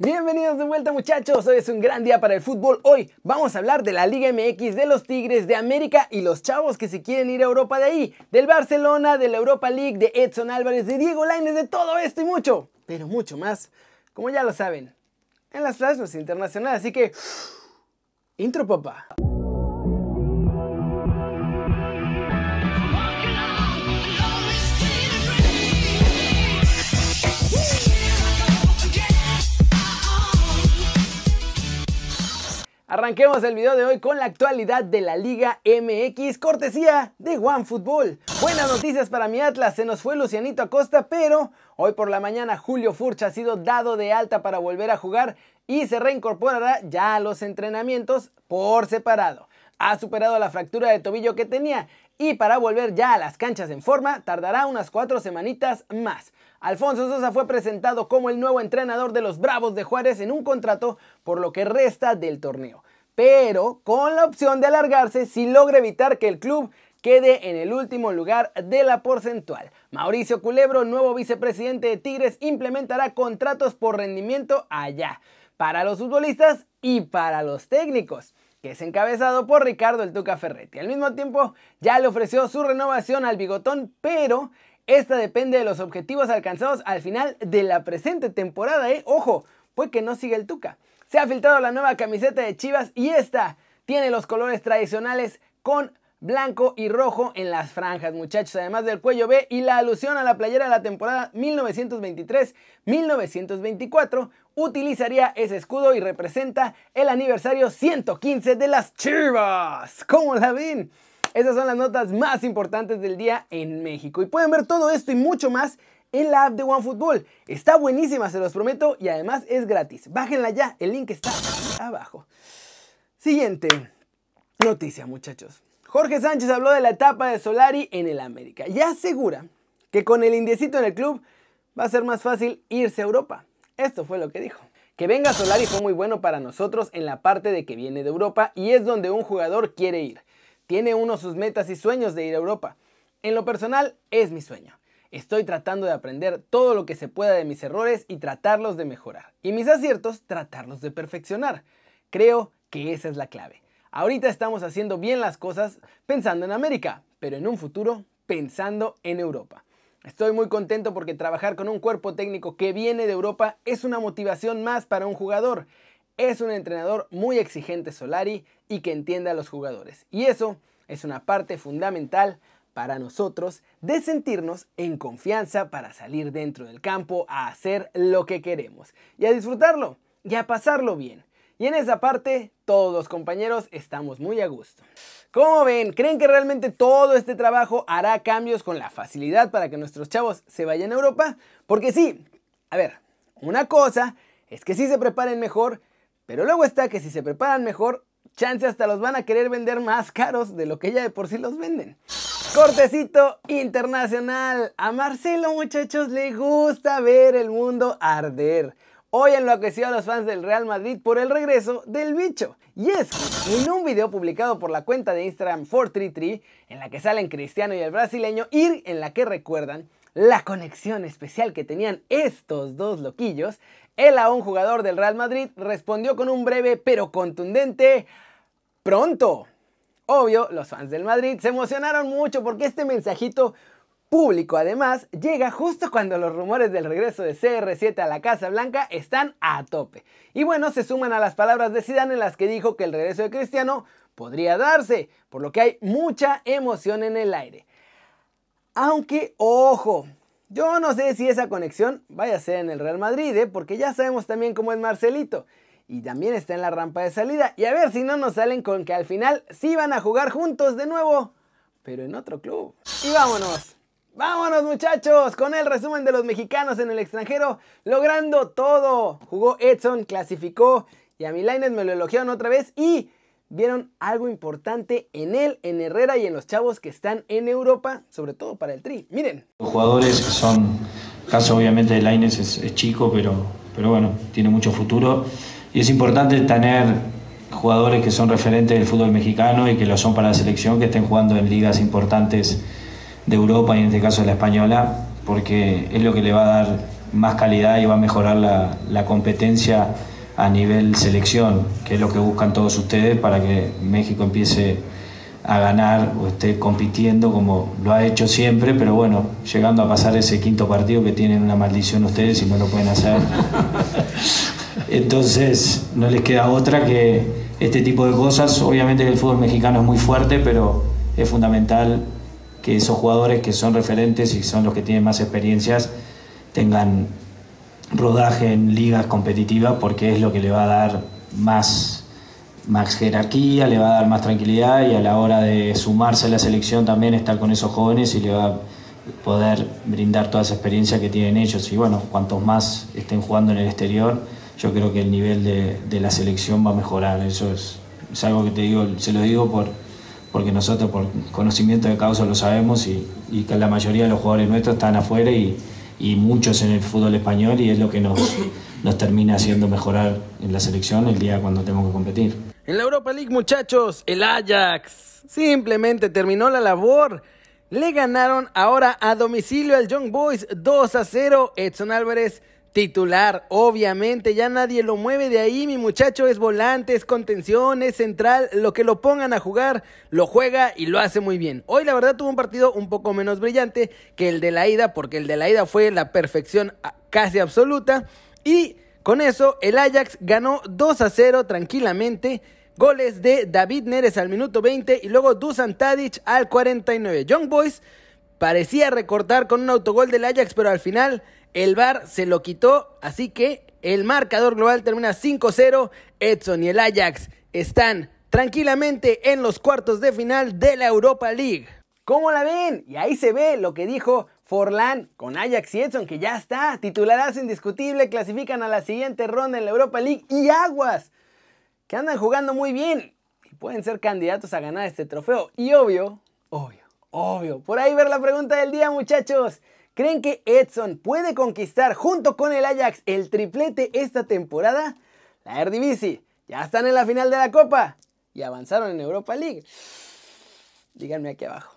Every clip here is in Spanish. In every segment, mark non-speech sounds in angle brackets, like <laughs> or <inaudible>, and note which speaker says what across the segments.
Speaker 1: Bienvenidos de vuelta muchachos, hoy es un gran día para el fútbol. Hoy vamos a hablar de la Liga MX, de los Tigres, de América y los chavos que se quieren ir a Europa de ahí, del Barcelona, de la Europa League, de Edson Álvarez, de Diego Lainez, de todo esto y mucho, pero mucho más, como ya lo saben, en las flashes internacionales. Así que, intro papá. Arranquemos el video de hoy con la actualidad de la Liga MX, cortesía de OneFootball. Buenas noticias para mi Atlas, se nos fue Lucianito Acosta, pero hoy por la mañana Julio Furch ha sido dado de alta para volver a jugar y se reincorporará ya a los entrenamientos por separado. Ha superado la fractura de tobillo que tenía y para volver ya a las canchas en forma tardará unas cuatro semanitas más. Alfonso Sosa fue presentado como el nuevo entrenador de los Bravos de Juárez en un contrato por lo que resta del torneo, pero con la opción de alargarse si logra evitar que el club quede en el último lugar de la porcentual. Mauricio Culebro, nuevo vicepresidente de Tigres, implementará contratos por rendimiento allá, para los futbolistas y para los técnicos que es encabezado por Ricardo el Tuca Ferretti. Al mismo tiempo, ya le ofreció su renovación al bigotón, pero esta depende de los objetivos alcanzados al final de la presente temporada, ¿eh? Ojo, puede que no siga el Tuca. Se ha filtrado la nueva camiseta de Chivas y esta tiene los colores tradicionales con blanco y rojo en las franjas, muchachos, además del cuello B y la alusión a la playera de la temporada 1923-1924, utilizaría ese escudo y representa el aniversario 115 de las Chivas. ¿Cómo la ven? Esas son las notas más importantes del día en México. Y pueden ver todo esto y mucho más en la app de OneFootball. Está buenísima, se los prometo, y además es gratis. Bájenla ya, el link está abajo. Siguiente noticia, muchachos. Jorge Sánchez habló de la etapa de Solari en el América y asegura que con el indiecito en el club va a ser más fácil irse a Europa. Esto fue lo que dijo. Que venga Solari fue muy bueno para nosotros en la parte de que viene de Europa y es donde un jugador quiere ir tiene uno sus metas y sueños de ir a Europa. En lo personal, es mi sueño. Estoy tratando de aprender todo lo que se pueda de mis errores y tratarlos de mejorar. Y mis aciertos, tratarlos de perfeccionar. Creo que esa es la clave. Ahorita estamos haciendo bien las cosas pensando en América, pero en un futuro pensando en Europa. Estoy muy contento porque trabajar con un cuerpo técnico que viene de Europa es una motivación más para un jugador. Es un entrenador muy exigente Solari y que entiende a los jugadores. Y eso es una parte fundamental para nosotros de sentirnos en confianza para salir dentro del campo a hacer lo que queremos y a disfrutarlo y a pasarlo bien. Y en esa parte todos los compañeros estamos muy a gusto. ¿Cómo ven? ¿Creen que realmente todo este trabajo hará cambios con la facilidad para que nuestros chavos se vayan a Europa? Porque sí, a ver, una cosa es que sí se preparen mejor pero luego está que si se preparan mejor, chance hasta los van a querer vender más caros de lo que ya de por sí los venden. Cortecito internacional. A Marcelo, muchachos, le gusta ver el mundo arder. Hoy enloqueció a los fans del Real Madrid por el regreso del bicho. Y es que en un video publicado por la cuenta de Instagram 433, en la que salen Cristiano y el brasileño, y en la que recuerdan la conexión especial que tenían estos dos loquillos, el aún jugador del Real Madrid respondió con un breve pero contundente pronto. Obvio, los fans del Madrid se emocionaron mucho porque este mensajito público además llega justo cuando los rumores del regreso de CR7 a la Casa Blanca están a tope. Y bueno, se suman a las palabras de Zidane en las que dijo que el regreso de Cristiano podría darse, por lo que hay mucha emoción en el aire. Aunque, ojo, yo no sé si esa conexión vaya a ser en el Real Madrid, ¿eh? porque ya sabemos también cómo es Marcelito. Y también está en la rampa de salida. Y a ver si no nos salen con que al final sí van a jugar juntos de nuevo, pero en otro club. Y vámonos. Vámonos muchachos con el resumen de los mexicanos en el extranjero, logrando todo. Jugó Edson, clasificó y a Milanes me lo elogiaron otra vez y vieron algo importante en él, en Herrera y en los chavos que están en Europa, sobre todo para el Tri. Miren.
Speaker 2: Los jugadores son, caso obviamente de Laines es, chico, pero, pero bueno, tiene mucho futuro. Y es importante tener jugadores que son referentes del fútbol mexicano y que lo son para la selección, que estén jugando en ligas importantes de Europa y en este caso la española, porque es lo que le va a dar más calidad y va a mejorar la, la competencia a nivel selección, que es lo que buscan todos ustedes para que México empiece a ganar o esté compitiendo como lo ha hecho siempre, pero bueno, llegando a pasar ese quinto partido que tienen una maldición ustedes y no lo pueden hacer. <laughs> Entonces no les queda otra que este tipo de cosas. Obviamente que el fútbol mexicano es muy fuerte, pero es fundamental que esos jugadores que son referentes y son los que tienen más experiencias tengan rodaje en ligas competitivas porque es lo que le va a dar más, más jerarquía, le va a dar más tranquilidad y a la hora de sumarse a la selección también estar con esos jóvenes y le va a poder brindar toda esa experiencia que tienen ellos. Y bueno, cuantos más estén jugando en el exterior, yo creo que el nivel de, de la selección va a mejorar. Eso es, algo que te digo, se lo digo por, porque nosotros por conocimiento de causa lo sabemos y, y que la mayoría de los jugadores nuestros están afuera y, y muchos en el fútbol español y es lo que nos, <coughs> nos termina haciendo mejorar en la selección el día cuando tenemos que competir.
Speaker 1: En la Europa League, muchachos, el Ajax simplemente terminó la labor. Le ganaron ahora a domicilio al Young Boys 2 a 0. Edson Álvarez titular, obviamente, ya nadie lo mueve de ahí, mi muchacho es volante, es contención, es central, lo que lo pongan a jugar, lo juega y lo hace muy bien. Hoy la verdad tuvo un partido un poco menos brillante que el de la ida, porque el de la ida fue la perfección casi absoluta y con eso el Ajax ganó 2 a 0 tranquilamente. Goles de David Neres al minuto 20 y luego Dusan Tadic al 49. Young Boys parecía recortar con un autogol del Ajax, pero al final el VAR se lo quitó, así que el marcador global termina 5-0. Edson y el Ajax están tranquilamente en los cuartos de final de la Europa League. ¿Cómo la ven? Y ahí se ve lo que dijo Forlán con Ajax y Edson, que ya está. Titularazo indiscutible, clasifican a la siguiente ronda en la Europa League. Y Aguas, que andan jugando muy bien y pueden ser candidatos a ganar este trofeo. Y obvio, obvio, obvio. Por ahí ver la pregunta del día, muchachos. ¿Creen que Edson puede conquistar junto con el Ajax el triplete esta temporada? La Eredivisie ya están en la final de la Copa y avanzaron en Europa League. Díganme aquí abajo.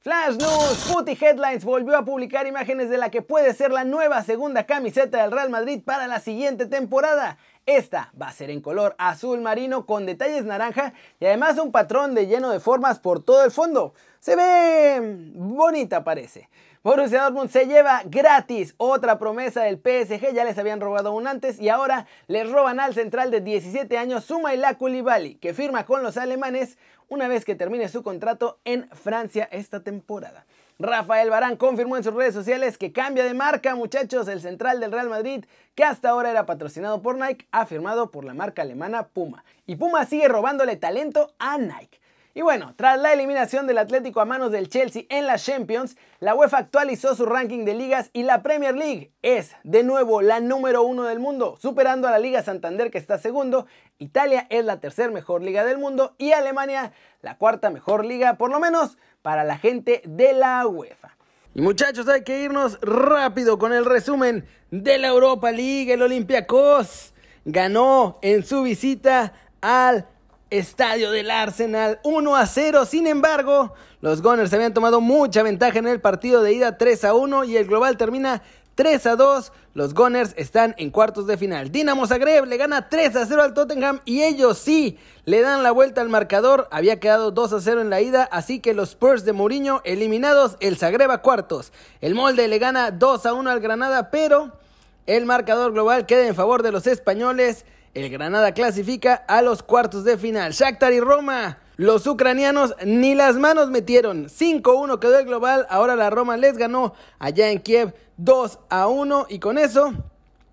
Speaker 1: Flash News, Footy Headlines volvió a publicar imágenes de la que puede ser la nueva segunda camiseta del Real Madrid para la siguiente temporada. Esta va a ser en color azul marino con detalles naranja y además un patrón de lleno de formas por todo el fondo. Se ve bonita parece. Borussia Dortmund se lleva gratis otra promesa del PSG, ya les habían robado un antes y ahora les roban al central de 17 años Sumaila Koulibaly, que firma con los alemanes una vez que termine su contrato en Francia esta temporada. Rafael Barán confirmó en sus redes sociales que cambia de marca, muchachos, el central del Real Madrid, que hasta ahora era patrocinado por Nike, ha firmado por la marca alemana Puma. Y Puma sigue robándole talento a Nike. Y bueno, tras la eliminación del Atlético a manos del Chelsea en la Champions, la UEFA actualizó su ranking de ligas y la Premier League es de nuevo la número uno del mundo, superando a la Liga Santander que está segundo, Italia es la tercer mejor liga del mundo y Alemania la cuarta mejor liga, por lo menos para la gente de la UEFA. Y muchachos, hay que irnos rápido con el resumen de la Europa League. El Olympiacos ganó en su visita al estadio del Arsenal 1 a 0. Sin embargo, los Gunners habían tomado mucha ventaja en el partido de ida 3 a 1 y el global termina 3 a 2. Los Gunners están en cuartos de final. Dinamo Zagreb le gana 3 a 0 al Tottenham y ellos sí le dan la vuelta al marcador. Había quedado 2 a 0 en la ida, así que los Spurs de Mourinho eliminados, el Zagreb a cuartos. El Molde le gana 2 a 1 al Granada, pero el marcador global queda en favor de los españoles. El Granada clasifica a los cuartos de final. Shakhtar y Roma. Los ucranianos ni las manos metieron. 5-1 quedó el global. Ahora la Roma les ganó allá en Kiev 2 a 1 y con eso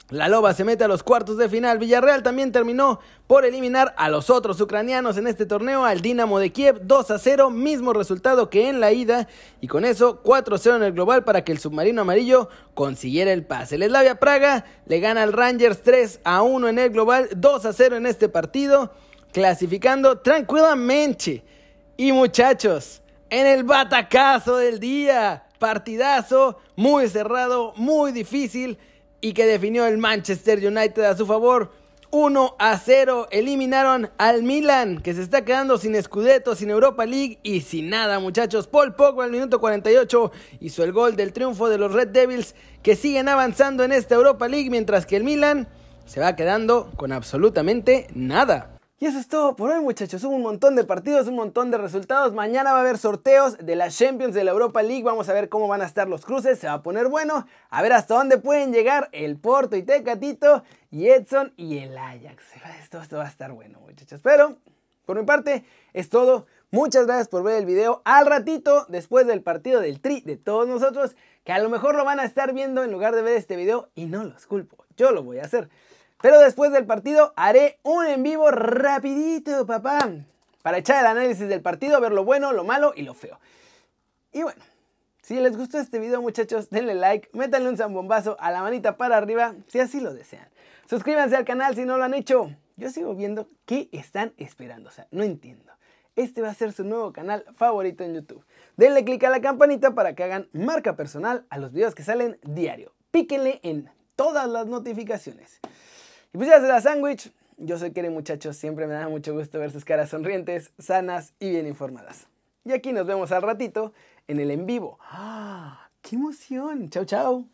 Speaker 1: la Loba se mete a los cuartos de final. Villarreal también terminó por eliminar a los otros ucranianos en este torneo, al Dinamo de Kiev 2 a 0, mismo resultado que en la ida. Y con eso 4 a 0 en el global para que el submarino amarillo consiguiera el pase. El Slavia Praga le gana al Rangers 3 a 1 en el global, 2 a 0 en este partido, clasificando tranquilamente. Y muchachos, en el batacazo del día, partidazo muy cerrado, muy difícil y que definió el Manchester United a su favor. 1 a 0 eliminaron al Milan, que se está quedando sin Scudetto, sin Europa League y sin nada, muchachos. Paul Pogba al minuto 48 hizo el gol del triunfo de los Red Devils, que siguen avanzando en esta Europa League, mientras que el Milan se va quedando con absolutamente nada. Y eso es todo por hoy muchachos, hubo un montón de partidos, un montón de resultados, mañana va a haber sorteos de la Champions de la Europa League, vamos a ver cómo van a estar los cruces, se va a poner bueno, a ver hasta dónde pueden llegar el Porto y Tecatito y Edson y el Ajax. Esto, esto va a estar bueno muchachos, pero por mi parte es todo, muchas gracias por ver el video, al ratito después del partido del Tri de todos nosotros, que a lo mejor lo van a estar viendo en lugar de ver este video y no los culpo, yo lo voy a hacer. Pero después del partido haré un en vivo rapidito, papá. Para echar el análisis del partido, ver lo bueno, lo malo y lo feo. Y bueno, si les gustó este video muchachos, denle like, métanle un zambombazo a la manita para arriba si así lo desean. Suscríbanse al canal si no lo han hecho. Yo sigo viendo qué están esperando, o sea, no entiendo. Este va a ser su nuevo canal favorito en YouTube. Denle click a la campanita para que hagan marca personal a los videos que salen diario. Píquenle en todas las notificaciones. Y pues ya se la sándwich. Yo soy Keren muchachos, siempre me da mucho gusto ver sus caras sonrientes, sanas y bien informadas. Y aquí nos vemos al ratito en el en vivo. ¡Ah! ¡Qué emoción! Chao, chao.